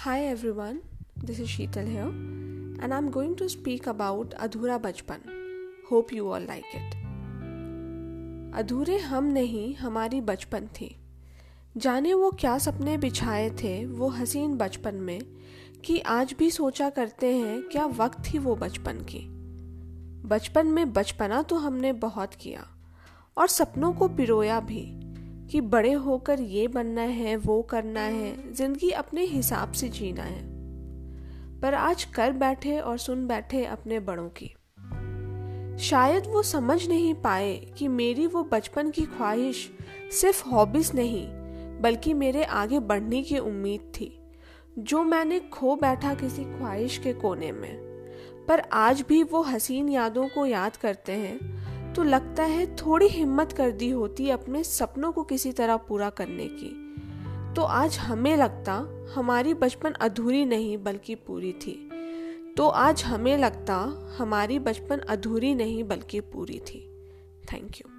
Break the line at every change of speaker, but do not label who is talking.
Hi everyone, this is Sheetal here, and I'm going to speak about अधूरा बचपन. Hope you all like it. अधूरे हम नहीं हमारी बचपन थी जाने वो क्या सपने बिछाए थे वो हसीन बचपन में कि आज भी सोचा करते हैं क्या वक्त थी वो बचपन की बचपन में बचपना तो हमने बहुत किया और सपनों को पिरोया भी कि बड़े होकर ये बनना है, वो करना है, ज़िंदगी अपने हिसाब से जीना है। पर आज कर बैठे और सुन बैठे अपने बड़ों की। शायद वो समझ नहीं पाए कि मेरी वो बचपन की ख्वाहिश सिर्फ़ हॉबीज नहीं, बल्कि मेरे आगे बढ़ने की उम्मीद थी, जो मैंने खो बैठा किसी ख्वाहिश के कोने में। पर आज भी वो हसीन यादों को याद करते हैं तो लगता है थोड़ी हिम्मत कर दी होती अपने सपनों को किसी तरह पूरा करने की। तो आज हमें लगता, हमारी बचपन अधूरी नहीं बल्कि पूरी थी। तो आज हमें लगता, हमारी बचपन अधूरी नहीं बल्कि पूरी थी। Thank you